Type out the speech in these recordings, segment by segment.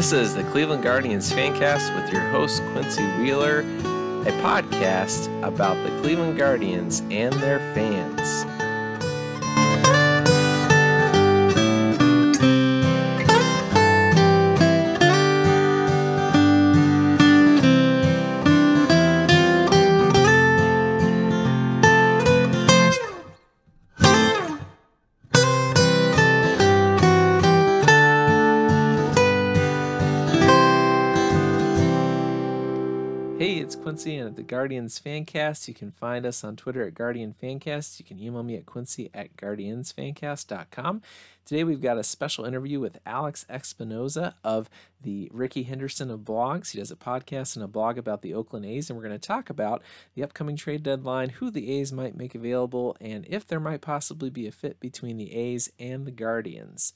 This is the Cleveland Guardians Fancast with your host, Quincy Wheeler, a podcast about the Cleveland Guardians and their fans. Guardians Fancast. You can find us on Twitter at Guardian Fancast. You can email me at quincy at guardiansfancast.com. Today we've got a special interview with Alex Espinoza of the Rickey Henderson of blogs. He does a podcast and a blog about the Oakland A's, and we're going to talk about the upcoming trade deadline, who the A's might make available, and if there might possibly be a fit between the A's and the Guardians.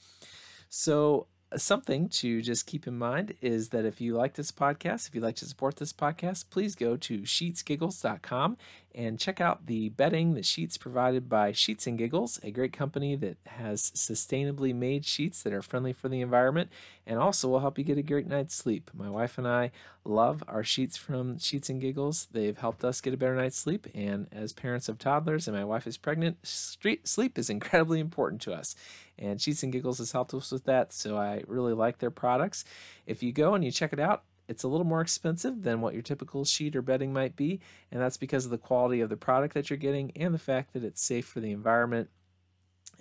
So something to just keep in mind is that if you like this podcast, if you'd like to support this podcast, please go to sheetsgiggles.com and check out the bedding, the sheets provided by Sheets and Giggles, a great company that has sustainably made sheets that are friendly for the environment and also will help you get a great night's sleep. My wife and I love our sheets from Sheets and Giggles. They've helped us get a better night's sleep. And as parents of toddlers and my wife is pregnant, sleep is incredibly important to us. And Sheets and Giggles has helped us with that. So I really like their products. If you go and you check it out, it's a little more expensive than what your typical sheet or bedding might be, and that's because of the quality of the product that you're getting and the fact that it's safe for the environment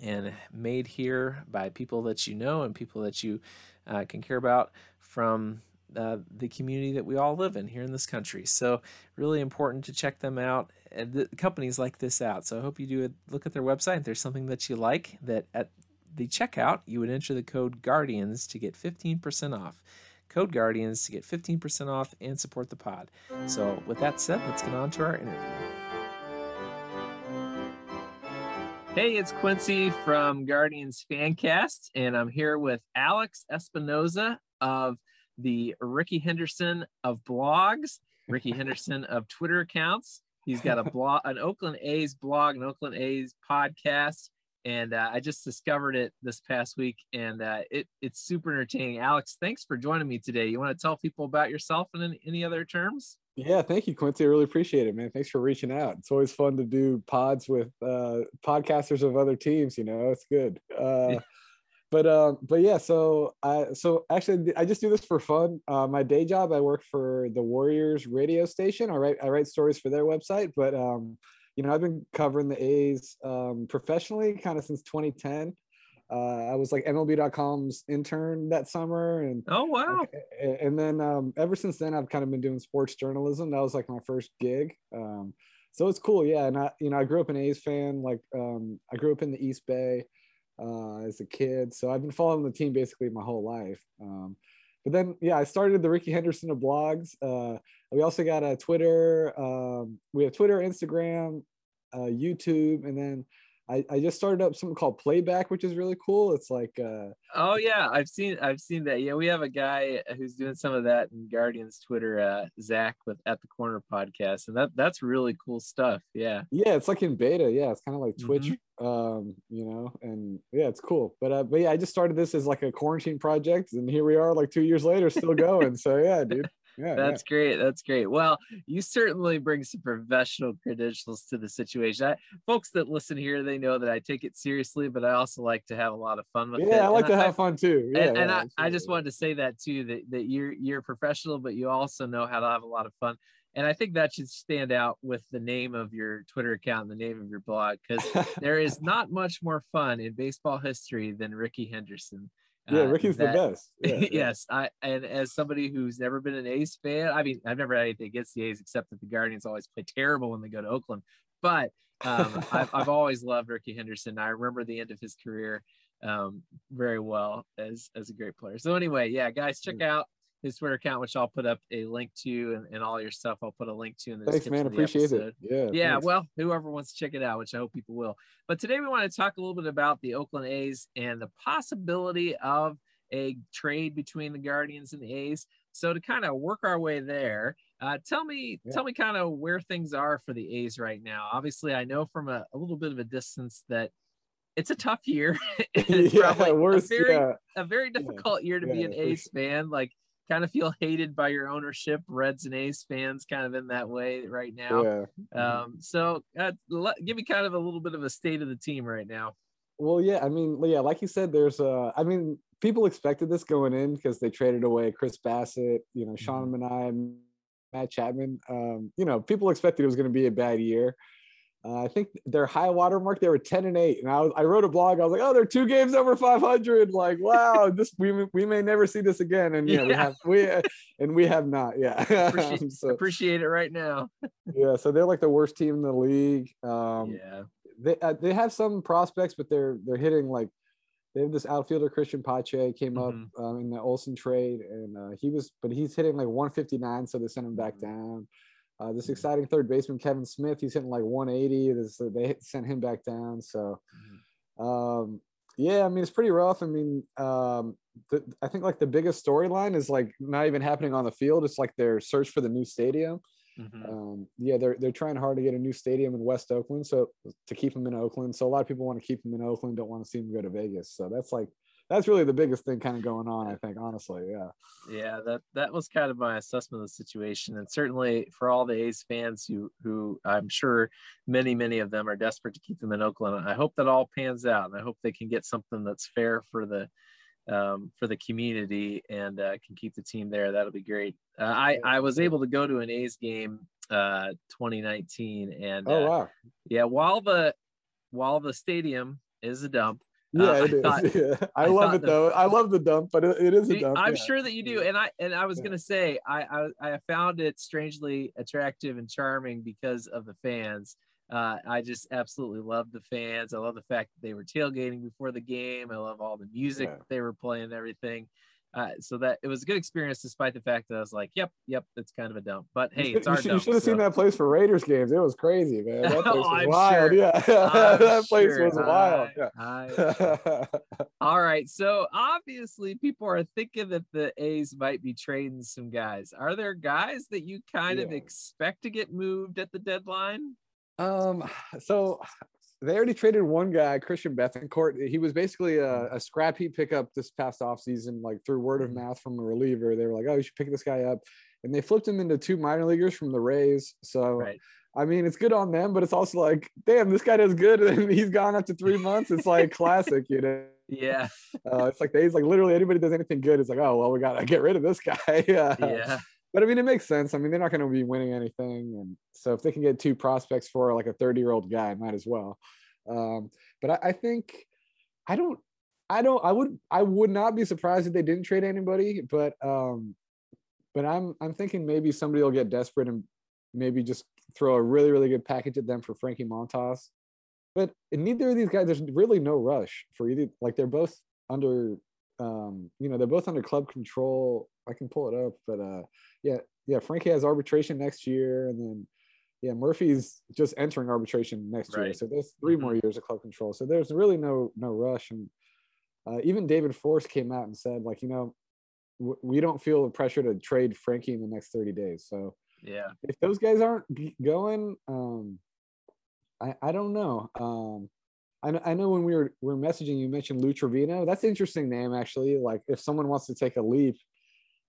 and made here by people that you know and people that you uh, can care about from uh, the community that we all live in here in this country. So, really important to check them out. And the companies like this out. So, I hope you do a look at their website. If there's something that you like, that at the checkout, you would enter the code GUARDIANS to get 15% off code guardians to get 15% off and support the pod. So with that said let's get on to our interview. Hey it's quincy from guardians fancast and i'm here with alex espinoza of the Rickey henderson of blogs Rickey henderson of twitter accounts. He's got a blog an oakland a's blog an oakland a's podcast and uh, I just discovered it this past week, and uh, it it's super entertaining. Alex, thanks for joining me today. You want to tell people about yourself in any, any other terms? Yeah, thank you, Quincy. I really appreciate it, man. Thanks for reaching out. It's always fun to do pods with uh, podcasters of other teams. You know, it's good. Uh, but um, but yeah, so I so actually I just do this for fun. Uh, my day job, I work for the Warriors radio station. I write I write stories for their website, but um, you know, I've been covering the A's um, professionally kind of since 2010. Uh, I was like MLB.com's intern that summer, and oh wow! And then um, ever since then, I've kind of been doing sports journalism. That was like my first gig. Um, so it's cool, yeah. And I, you know, I grew up an A's fan. Like, um, I grew up in the East Bay uh, as a kid, so I've been following the team basically my whole life. But then, yeah, I started the Rickey Henderson of blogs. Uh, we also got a Twitter. Um, we have Twitter, Instagram, uh, YouTube, and then I, I just started up something called Playback, which is really cool. It's like uh, oh yeah, I've seen I've seen that. Yeah, we have a guy who's doing some of that in Guardians Twitter, uh, Zach with At the Corner podcast, and that that's really cool stuff. Yeah, yeah, it's like in beta. Yeah, it's kind of like Twitch, mm-hmm. um, you know, and yeah, it's cool. But uh, but yeah, I just started this as like a quarantine project, and here we are, like two years later, still going. so yeah, dude yeah, that's yeah. great. That's great. Well, you certainly bring some professional credentials to the situation. I, folks that listen here, they know that I take it seriously, but I also like to have a lot of fun with yeah, it. Yeah, I like and to I, have fun too. Yeah, and, and I, I just wanted to say that too, that, that you're you're professional, but you also know how to have a lot of fun. And I think that should stand out with the name of your Twitter account and the name of your blog, because there is not much more fun in baseball history than Rickey Henderson. Yeah, uh, Rickey's that, the best. Yeah, yes, I and as somebody who's never been an A's fan, I mean, I've never had anything against the A's except that the Guardians always play terrible when they go to Oakland. But um, I've, I've always loved Rickey Henderson. I remember the end of his career um, very well as as a great player. So anyway, yeah, guys, check out his Twitter account, which I'll put up a link to, and, and all your stuff. I'll put a link to in the thanks, man. Appreciate it. Yeah. Yeah. Thanks. Well, whoever wants to check it out, which I hope people will. But today we want to talk a little bit about the Oakland A's and the possibility of a trade between the Guardians and the A's. So to kind of work our way there, uh, tell me, yeah. tell me kind of where things are for the A's right now. Obviously, I know from a, a little bit of a distance that it's a tough year. it's yeah, probably worse. a very yeah, a very difficult year to be an A's fan. Like kind of feel hated by your ownership. Reds and A's fans kind of in that way right now. yeah. Um, so uh, give me kind of a little bit of a state of the team right now. Well, yeah, I mean, yeah, like you said, there's uh I mean, people expected this going in because they traded away Chris Bassitt, you know, Sean Manaea, Matt Chapman. Um, you know, people expected it was going to be a bad year. Uh, I think their high water mark they were 10 and 8 and I was I wrote a blog I was like oh they're two games over 500 like wow this we we may never see this again and yeah, we have we and we have not yeah Appreciate, so appreciate it right now. yeah so they're like the worst team in the league um yeah. they uh, they have some prospects, but they're they're hitting like they have this outfielder Christian Pache came up um, in the Olson trade, and uh, he was but he's hitting like 159, so they sent him back Mhm. down. Uh, this exciting third baseman Kevin Smith, he's hitting like 180. This, so they sent him back down. So um, yeah, I mean it's pretty rough. I mean um, the, I think like the biggest storyline is like not even happening on the field. It's like their search for the new stadium Mhm. um, yeah, they're they're trying hard to get a new stadium in West Oakland, so to keep them in Oakland. So a lot of people want to keep them in Oakland, don't want to see them go to Vegas. So that's like that's really the biggest thing kind of going on, I think, honestly. Yeah. Yeah, that that was kind of my assessment of the situation, and certainly for all the A's fans who who I'm sure many many of them are desperate to keep them in Oakland. I hope that all pans out, and I hope they can get something that's fair for the um, for the community and uh, can keep the team there. That'll be great. Uh, I I was able to go to an A's game uh 2019 and Oh uh, wow. yeah while the while the stadium is a dump Yeah, uh, it I is. thought- yeah. I, I love it the- though. I love the dump, but it, it is a dump. I'm yeah. sure that you do, and I and I was Yeah. gonna say I, I I found it strangely attractive and charming because of the fans. Uh, I just absolutely love the fans. I love the fact that they were tailgating before the game. I love all the music they were playing, and everything. Uh, so that it was a good experience, despite the fact that I was like, "Yep, yep, it's kind of a dump." But hey, it's our you should, you should have seen that place for Raiders games. It was crazy, man. That place Oh, was I'm wild. sure. Yeah, that place sure. was wild. I- Yeah. All right. So obviously, people are thinking that the A's might be trading some guys. Are there guys that you kind of expect to get moved at the deadline? Um, so they already traded one guy, Christian Bethancourt. He was basically a, a scrap heap pickup this past offseason, like through word of Mhm. mouth from a reliever. They were like, oh, you should pick this guy up. And they flipped him into two minor leaguers from the Rays. So, Right. I mean, it's good on them, but it's also like, damn, this guy does good. And he's gone after three months. It's like classic, you know? Yeah. Uh, it's like they like literally anybody does anything good. It's like, oh, well, we got to get rid of this guy. yeah. Yeah. But I mean, it makes sense. I mean, they're not going to be winning anything, and so if they can get two prospects for like a thirty-year-old guy, might as well. Um, but I, I think I don't, I don't, I would, I would not be surprised if they didn't trade anybody. But, um, but I'm, I'm thinking maybe somebody will get desperate and maybe just throw a really, really good package at them for Frankie Montas. But neither of these guys, there's really no rush for either. Like they're both under, um, you know, they're both under club control. I can pull it up, but uh, yeah, yeah. Frankie has arbitration next year, and then yeah, Murphy's just entering arbitration next year. So there's 3 more years of club control. So there's really no no rush. And uh, even David Forst came out and said like, you know, w- we don't feel the pressure to trade Frankie in the next 30 days. So Yeah. if those guys aren't g- going, um, I I don't know. Um, I know, I know when we were we were messaging, you mentioned Lou Trevino. That's an interesting name, actually. Like if someone wants to take a leap,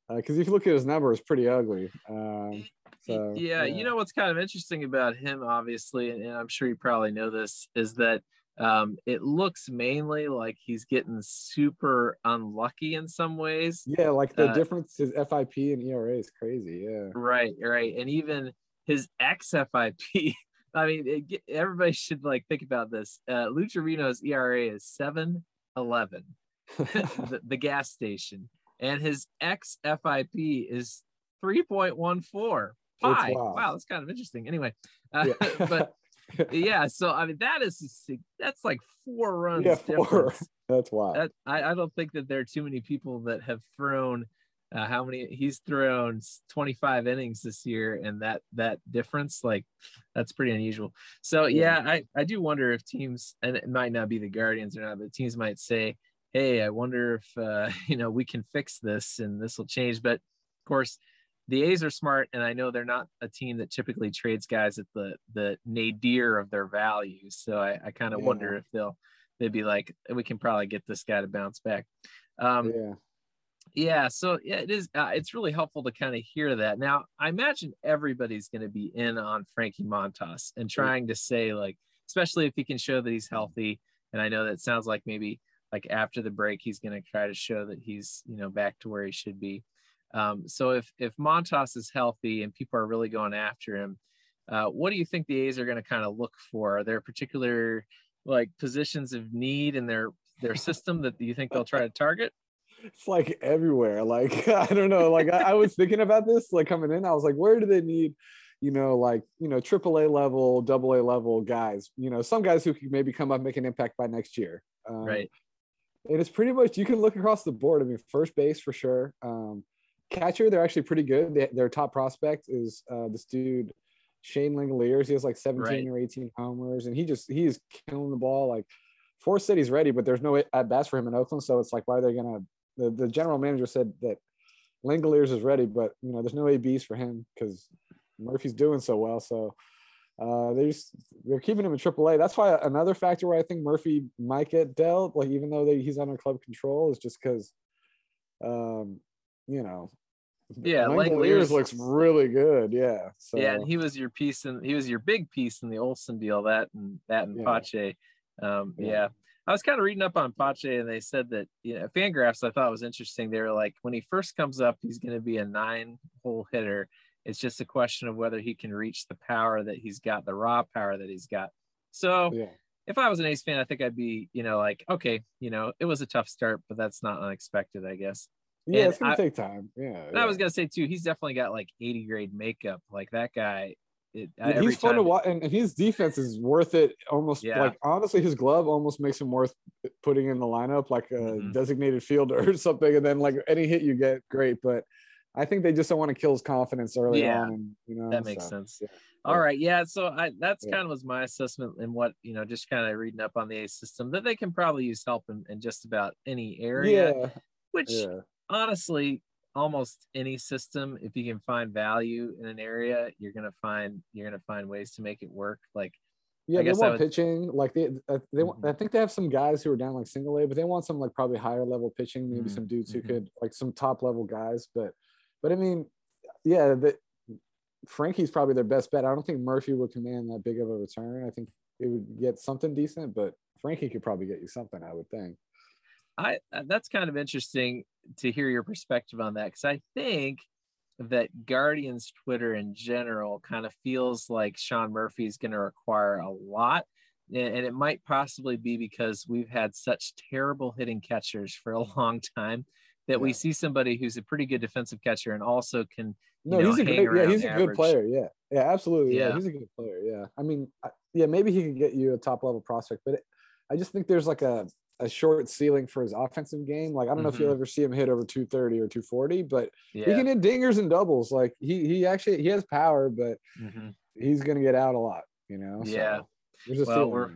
because if you look at his number, it's pretty ugly. Um, so yeah, you know what's kind of interesting about him, obviously, and, and I'm sure you probably know this, is that um, it looks mainly like he's getting super unlucky in some ways. yeah, like the uh, difference is FIP and ERA is crazy. Yeah, Right, right, and even his XFIP. I mean, it, everybody should like think about this. Uh, Lou Trevino's ERA is seven eleven, the, the gas station, and his XFIP is three point one four. Pi. Wow, that's kind of interesting. Anyway, uh, yeah. but yeah, so I mean, that is that's like four runs. Yeah, four. difference. that's wild. That I, I don't think that there are too many people that have thrown uh, how many he's thrown 25 innings this year and that that difference like that's pretty unusual so yeah, i i do wonder if teams and it might not be the guardians or not but teams might say hey i wonder if uh you know we can fix this and this will change but of course the A's are smart, and I know they're not a team that typically trades guys at the the nadir of their value. So I, I kind of Yeah. wonder if they'll they'd be like, we can probably get this guy to bounce back. Um, yeah. Yeah, so yeah, it is. Uh, it's really helpful to kind of hear that. Now, I imagine everybody's going to be in on Frankie Montas and trying to say like, especially if he can show that he's healthy. And I know that sounds like maybe like after the break he's going to try to show that he's you know back to where he should be. Um, so if if Montas is healthy and people are really going after him, uh, what do you think the A's are going to kind of look for? Are there particular like positions of need in their their system that you think they'll try to target? It's like everywhere. Like I don't know. Like I, I was thinking about this, like coming in, I was like, where do they need, you know, like you know, triple A level, double A level guys. You know, some guys who could maybe come up make an impact by next year. Um, right. And it's pretty much you can look across the board. I mean, first base for sure. Um, catcher, they're actually pretty good. They, their top prospect is uh, this dude Shea Langeliers. He has like 17 right. or 18 homers, and he just he is killing the ball. Like Forst City's ready, but there's no at bats for him in Oakland. So it's like, why are they gonna? The, the general manager said that Langeliers is ready, but you know, there's no ABs for him because Murphy's doing so well. So uh, they just they're keeping him in AAA. That's why another factor where I think Murphy might get dealt, like even though they, he's under club control, is just because, um, you know, yeah, Langeliers looks really good. Yeah. So. Yeah, and he was your piece and he was your big piece in the Olson deal. That and that and yeah. Pache. Um, yeah. yeah. I was kind of reading up on Pache and they said that you know Fangraphs I thought was interesting. They were like when he first comes up, he's going to be a nine hole hitter. It's just a question of whether he can reach the power that he's got, the raw power that he's got. So yeah. if I was an A's fan, I think I'd be, you know, like, okay, you know, it was a tough start, but that's not unexpected, I guess. Yeah, and it's gonna I, take time. Yeah, yeah. I was gonna say too, he's definitely got like 80 grade makeup. Like that guy. It, yeah, he's fun to watch, and his defense is worth it. Almost yeah. like honestly, his glove almost makes him worth putting in the lineup, like a mm-hmm. designated fielder or something. And then like any hit you get, great. But I think they just don't want to kill his confidence early yeah, on. And, you know, that makes so, sense. Yeah. All right, yeah. So I that's kind of was my assessment and what you know, just kind of reading up on the A system that they can probably use help in, in just about any area. Yeah. Which honestly, almost any system, if you can find value in an area, you're gonna find you're gonna find ways to make it work. Like yeah, I they want would... pitching. Like they, uh, they, mm-hmm. I think they have some guys who are down like single A, but they want some like probably higher level pitching. Maybe mm-hmm. some dudes who mm-hmm. could like some top level guys. But, but I mean, yeah, the, Frankie's probably their best bet. I don't think Murphy would command that big of a return. I think it would get something decent, but Frankie could probably get you something. I would think. I uh, that's kind of interesting to hear your perspective on that because I think that Guardians Twitter in general kind of feels like Sean Murphy is going to require a lot. And it might possibly be because we've had such terrible hitting catchers for a long time that yeah. we see somebody who's a pretty good defensive catcher and also can. No, know, he's a great, yeah, he's a average. good player. Yeah, yeah, absolutely. Yeah. yeah. he's a good player. Yeah, I mean, yeah, maybe he could get you a top level prospect, but it, I just think there's like a a short ceiling for his offensive game. Like I don't know mm-hmm. if you'll ever see him hit over 230 or 240, but yeah. he can hit dingers and doubles. Like he he actually he has power, but mm-hmm. he's gonna get out a lot, you know. Yeah. So well, we're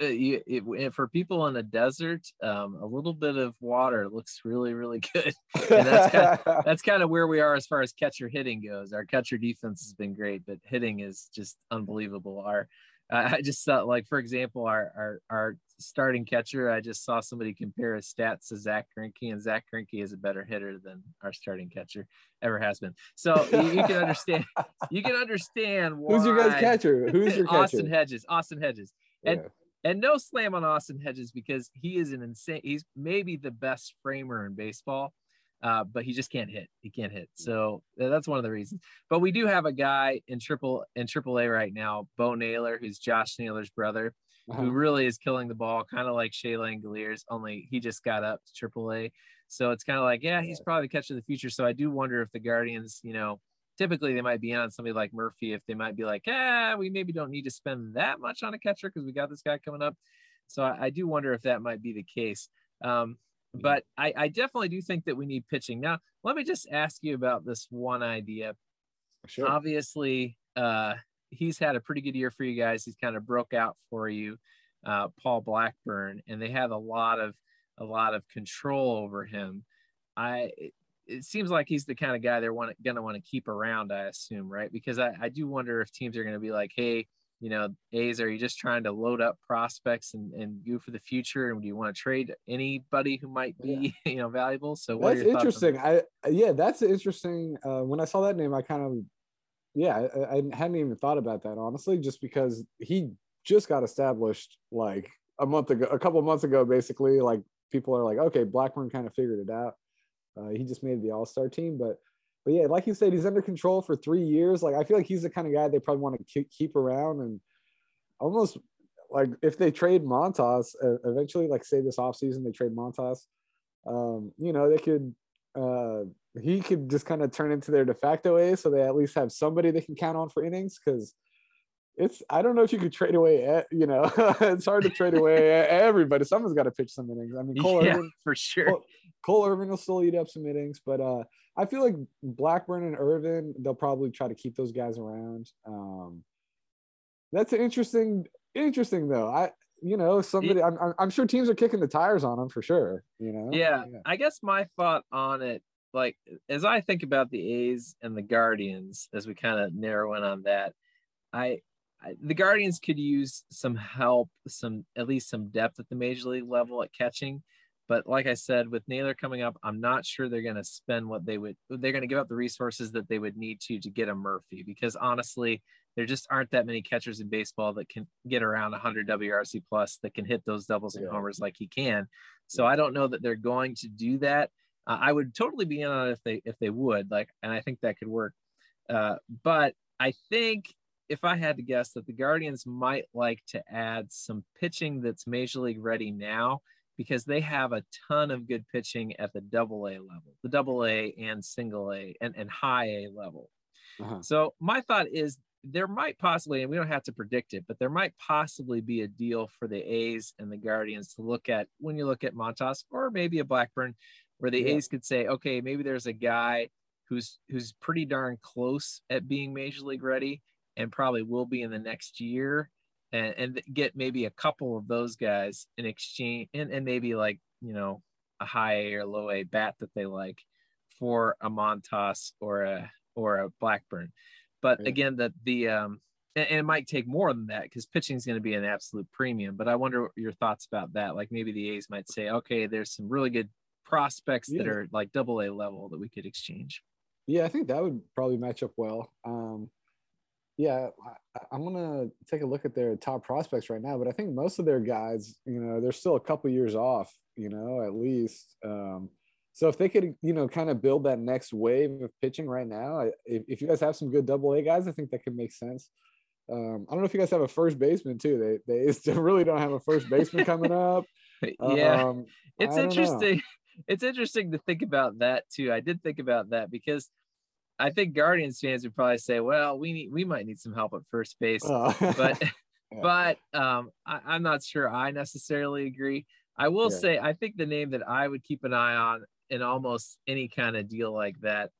you, it, for people in a desert, um, a little bit of water looks really, really good. And that's kind of, that's kind of where we are as far as catcher hitting goes. Our catcher defense has been great, but hitting is just unbelievable. Our I just saw, like, for example, our, our, our starting catcher, I just saw somebody compare his stats to Zack Greinke, and Zack Greinke is a better hitter than our starting catcher ever has been. So you, you can understand, you can understand why. Who's your guys' catcher? Who's your catcher? Austin Hedges. Austin Hedges. And yeah. and no slam on Austin Hedges because he is an insane. He's maybe the best framer in baseball uh, but he just can't hit. He can't hit. So that's one of the reasons. But we do have a guy in triple in triple A right now, Bo Naylor, who's Josh Naylor's brother, uh-huh. who really is killing the ball, kind of like Shea Langeliers, only he just got up to triple A. So it's kind of like, yeah, he's probably the catcher of the future. So I do wonder if the Guardians, you know, typically they might be on somebody like Murphy, if they might be like, ah, we maybe don't need to spend that much on a catcher because we got this guy coming up. So I, I do wonder if that might be the case. Um, but I, I definitely do think that we need pitching. Now, let me just ask you about this one idea. Sure. Obviously, uh, he's had a pretty good year for you guys. He's kind of broke out for you, uh, Paul Blackburn, and they have a lot of a lot of control over him. I it, it seems like he's the kind of guy they're want, gonna want to keep around. I assume, right? Because I, I do wonder if teams are going to be like, hey, you know, A's, are you just trying to load up prospects and, and go for the future? And do you want to trade anybody who might be, yeah. you know, valuable? So that's interesting. I, yeah, that's interesting. Uh, when I saw that name, I kind of, yeah, I, I hadn't even thought about that honestly, just because he just got established like a month ago, a couple months ago, basically. Like people are like, okay, Blackburn kind of figured it out. Uh, he just made the All Star team, but but yeah, like you said, he's under control for three years. Like I feel like he's the kind of guy they probably want to keep around and almost like if they trade Montas uh, eventually, like say this offseason they trade Montas, um, you know, they could uh, he could just kind of turn into their de facto A, so they at least have somebody they can count on for innings because it's I don't know if you could trade away you know it's hard to trade away everybody. Someone's got to pitch some innings. I mean, Cole yeah, Irvin, for sure. Cole, Cole Irvin will still eat up some innings, but uh, I feel like Blackburn and Irvin, they'll probably try to keep those guys around. Um, that's interesting. Interesting though. I you know somebody. I'm I'm sure teams are kicking the tires on them for sure. You know. Yeah, yeah. I guess my thought on it, like as I think about the A's and the Guardians, as we kind of narrow in on that, I the Guardians could use some help, some at least some depth at the major league level at catching. But like I said, with Naylor coming up, I'm not sure they're going to spend what they would. They're going to give up the resources that they would need to to get a Murphy because honestly, there just aren't that many catchers in baseball that can get around 100 WRC plus that can hit those doubles and homers like he can. So I don't know that they're going to do that. Uh, I would totally be in on it if they if they would like, and I think that could work. Uh, but I think if I had to guess that the Guardians might like to add some pitching that's major league ready now because they have a ton of good pitching at the double A level, the double A and single A and, and high A level. Uh-huh. So my thought is there might possibly, and we don't have to predict it, but there might possibly be a deal for the A's and the Guardians to look at when you look at Montas or maybe a Blackburn, where the yeah. A's could say, okay, maybe there's a guy who's who's pretty darn close at being major league ready and probably will be in the next year and, and get maybe a couple of those guys in exchange and, and maybe like you know a high A or low A bat that they like for a Montas or a or a Blackburn. But yeah. again, that the um and, and, it might take more than that because pitching is going to be an absolute premium. But I wonder your thoughts about that. Like maybe the A's might say, okay, there's some really good prospects yeah. that are like double A level that we could exchange. Yeah, I think that would probably match up well. Um, yeah, I, am gonna take a look at their top prospects right now, but I think most of their guys, you know, they're still a couple years off, you know, at least. Um, so if they could, you know, kind of build that next wave of pitching right now, if, if you guys have some good double A guys, I think that could make sense. Um, I don't know if you guys have a first baseman too. They they still really don't have a first baseman coming up. yeah, um, it's interesting. Know. It's interesting to think about that too. I did think about that because I think Guardians fans would probably say, "Well, we need we might need some help at first base," oh. but but um, I, am not sure I necessarily agree. I will yeah. say I think the name that I would keep an eye on in almost any kind of deal like that.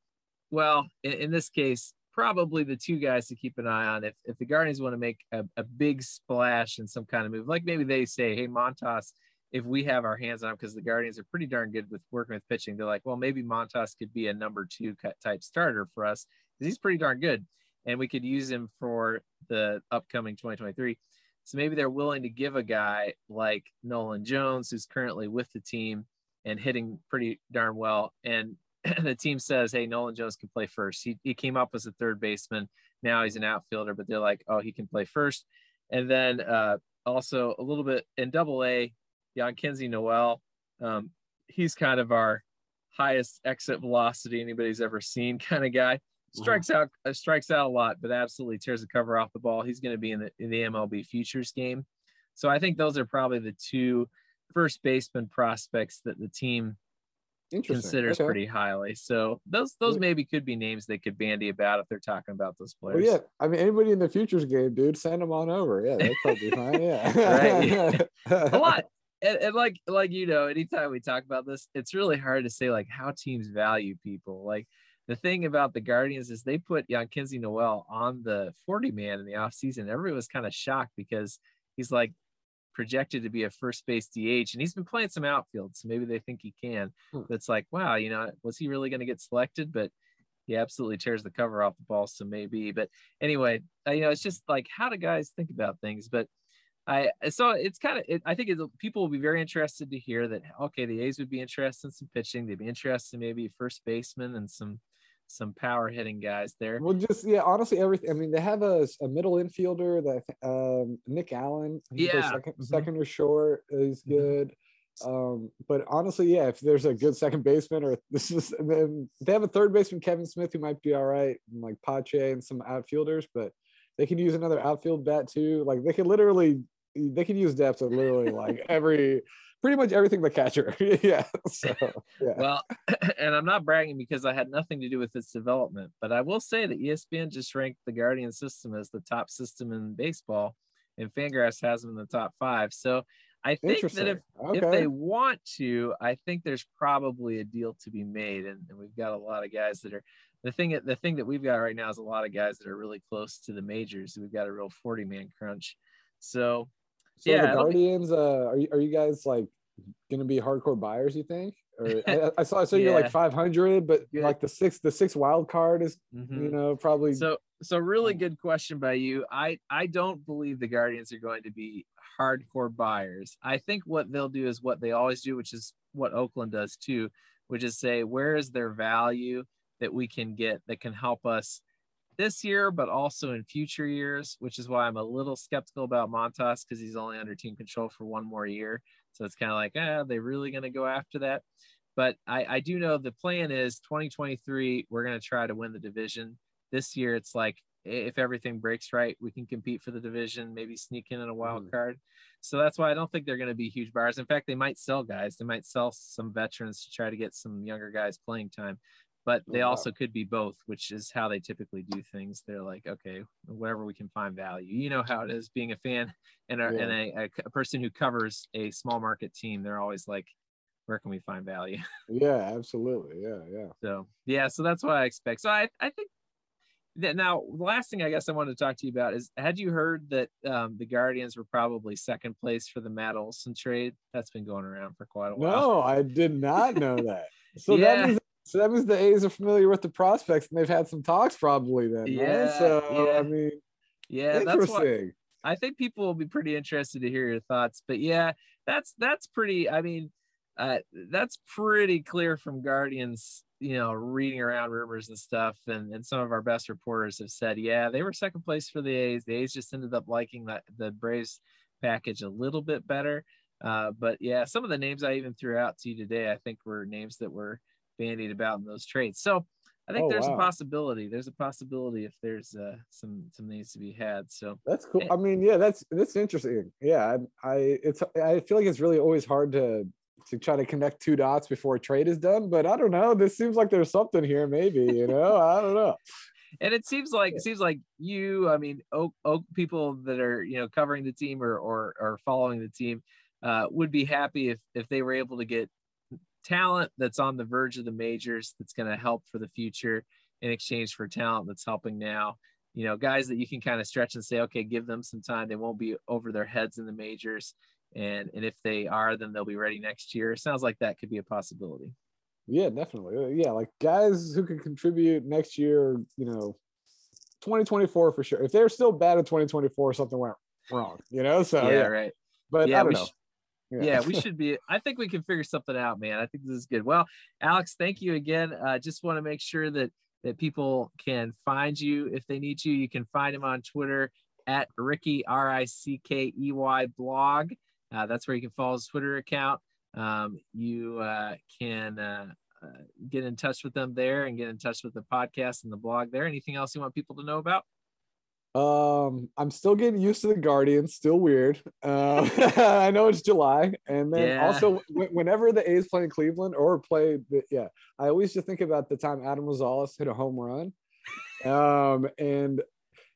Well, in, in this case, probably the two guys to keep an eye on if if the Guardians want to make a, a big splash in some kind of move, like maybe they say, "Hey, Montas." If we have our hands on him, because the Guardians are pretty darn good with working with pitching, they're like, well, maybe Montas could be a number two cut type starter for us because he's pretty darn good, and we could use him for the upcoming 2023. So maybe they're willing to give a guy like Nolan Jones, who's currently with the team and hitting pretty darn well, and the team says, hey, Nolan Jones can play first. He, he came up as a third baseman. Now he's an outfielder, but they're like, oh, he can play first. And then uh, also a little bit in double A, Jhonkensy Noel. Um, he's kind of our highest exit velocity anybody's ever seen kind of guy. Strikes wow. out, uh, strikes out a lot, but absolutely tears the cover off the ball. He's going to be in the in the MLB futures game. So I think those are probably the two first baseman prospects that the team considers okay. pretty highly. So those those maybe could be names they could bandy about if they're talking about those players. Well, yeah, I mean anybody in the futures game, dude, send them on over. Yeah, that's probably be fine. Yeah, right. a lot and, and, like like you know anytime we talk about this it's really hard to say like how teams value people like the thing about the guardians is they put Jhonkensy Noel on the 40 man in the offseason everyone was kind of shocked because he's like projected to be a first base DH and he's been playing some outfield so maybe they think he can hmm. it's like wow you know was he really going to get selected but he absolutely tears the cover off the ball. So maybe, but anyway, uh, you know, it's just like how do guys think about things? But I so it's kind of it, I think people will be very interested to hear that okay, the A's would be interested in some pitching. They'd be interested in maybe first baseman and some some power hitting guys there. Well, just yeah, honestly, everything. I mean, they have a, a middle infielder that um, Nick Allen. Yeah, 2nd mm-hmm. second or short is mm-hmm. good. Mm-hmm. Um, but honestly, yeah, if there's a good second baseman or this is then they have a third baseman, Kevin Smith, who might be all right, and like Pache and some outfielders, but they can use another outfield bat too. Like they could literally they can use depth of literally like every pretty much everything the catcher. yeah. So, yeah. Well, and I'm not bragging because I had nothing to do with its development, but I will say that ESPN just ranked the Guardian system as the top system in baseball, and Fangraphs has them in the top five. So I think that if okay. if they want to, I think there's probably a deal to be made, and, and we've got a lot of guys that are. The thing, the thing that we've got right now is a lot of guys that are really close to the majors. We've got a real 40 man crunch. So so yeah, the Guardians, be... uh, are you are you guys like gonna be hardcore buyers? You think? Or I, I saw I saw yeah. you're like 500, but good. like the six the six wild card is mm-hmm. you know probably so so really good question by you. I I don't believe the Guardians are going to be hardcore buyers. I think what they'll do is what they always do, which is what Oakland does too, which is say where is their value that we can get that can help us this year, but also in future years, which is why I'm a little skeptical about Montas because he's only under team control for one more year. So it's kind of like, ah, they really going to go after that? But I, I do know the plan is 2023, we're going to try to win the division. This year, it's like if everything breaks right, we can compete for the division, maybe sneak in in a wild mm. card. So that's why I don't think they're going to be huge buyers. In fact, they might sell guys. They might sell some veterans to try to get some younger guys playing time but they also could be both, which is how they typically do things. They're like, okay, wherever we can find value. You know how it is being a fan and a, yeah. and a, a, person who covers a small market team. They're always like, where can we find value? Yeah, absolutely. Yeah, yeah. So yeah, so that's what I expect. So I, I think that now the last thing I guess I wanted to talk to you about is had you heard that um, the Guardians were probably second place for the Matt Olson trade? That's been going around for quite a while. No, I did not know that. So yeah. that means so that means the A's are familiar with the prospects and they've had some talks probably then. Yeah. Right? So yeah. I mean, yeah, that's what I think people will be pretty interested to hear your thoughts. But yeah, that's that's pretty. I mean, uh, that's pretty clear from Guardians. You know, reading around rumors and stuff, and and some of our best reporters have said, yeah, they were second place for the A's. The A's just ended up liking that the Braves package a little bit better. Uh, but yeah, some of the names I even threw out to you today, I think were names that were bandied about in those trades. So I think oh, there's wow. a possibility. There's a possibility if there's uh, some some needs to be had. So that's cool. I mean, yeah, that's that's interesting. Yeah, I, I it's I feel like it's really always hard to to try to connect two dots before a trade is done. But I don't know. This seems like there's something here. Maybe you know. I don't know. And it seems like it seems like you. I mean, Oak, Oak people that are you know covering the team or or, or following the team uh, would be happy if if they were able to get talent that's on the verge of the majors that's going to help for the future in exchange for talent that's helping now. You know, guys that you can kind of stretch and say, okay, give them some time. They won't be over their heads in the majors. And, and if they are, then they'll be ready next year. It sounds like that could be a possibility. Yeah, definitely. Uh, yeah, like guys who can contribute next year, you know, 2024 for sure. If they're still bad in 2024, something went wrong, you know? So, yeah, yeah. right. But yeah, I don't know. Sh- yeah. yeah. we should be. I think we can figure something out, man. I think this is good. Well, Alex, thank you again. Uh, just want to make sure that that people can find you if they need you. You can find him on Twitter at Rickey R I C K E Y blog. Uh, that's where you can follow his Twitter account. Um, you uh, can uh, uh, get in touch with them there and get in touch with the podcast and the blog there. Anything else you want people to know about? Um, I'm still getting used to the Guardians. Still weird. Uh, I know it's July, and then yeah. also whenever the A's play in Cleveland or play, the, yeah, I always just think about the time Adam Rosales hit a home run, um, and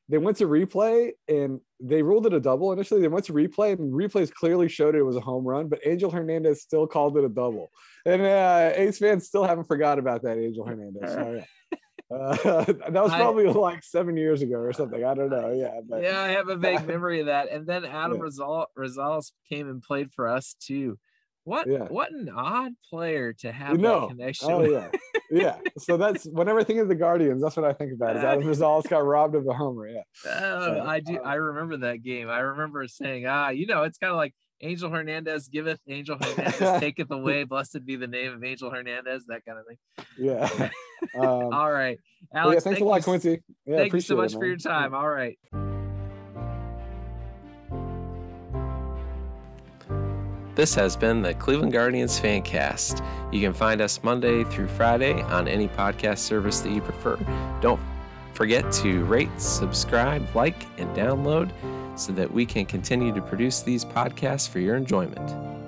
they went to replay and they ruled it a double initially. They went to replay and replays clearly showed it was a home run, but Angel Hernandez still called it a double, and uh, A's fans still haven't forgot about that Angel Hernandez. So, yeah. Uh, that was probably I, like seven years ago or something. I don't know. Yeah. But. Yeah, I have a vague memory of that. And then Adam yeah. Rosal- Rosales came and played for us too. What yeah. what an odd player to have no. that connection. Oh yeah. yeah. So that's whenever I think of the Guardians, that's what I think about. Is Adam Rosales got robbed of a homer? Yeah. Oh, I do. I remember that game. I remember saying, ah, you know, it's kind of like Angel Hernandez giveth, Angel Hernandez taketh away. Blessed be the name of Angel Hernandez. That kind of thing. Yeah. Um, All right, Alex. Yeah, thanks thank a lot, you, Quincy. Yeah, thank you so much it, for your time. All right. This has been the Cleveland Guardians Fancast. You can find us Monday through Friday on any podcast service that you prefer. Don't forget to rate, subscribe, like, and download so that we can continue to produce these podcasts for your enjoyment.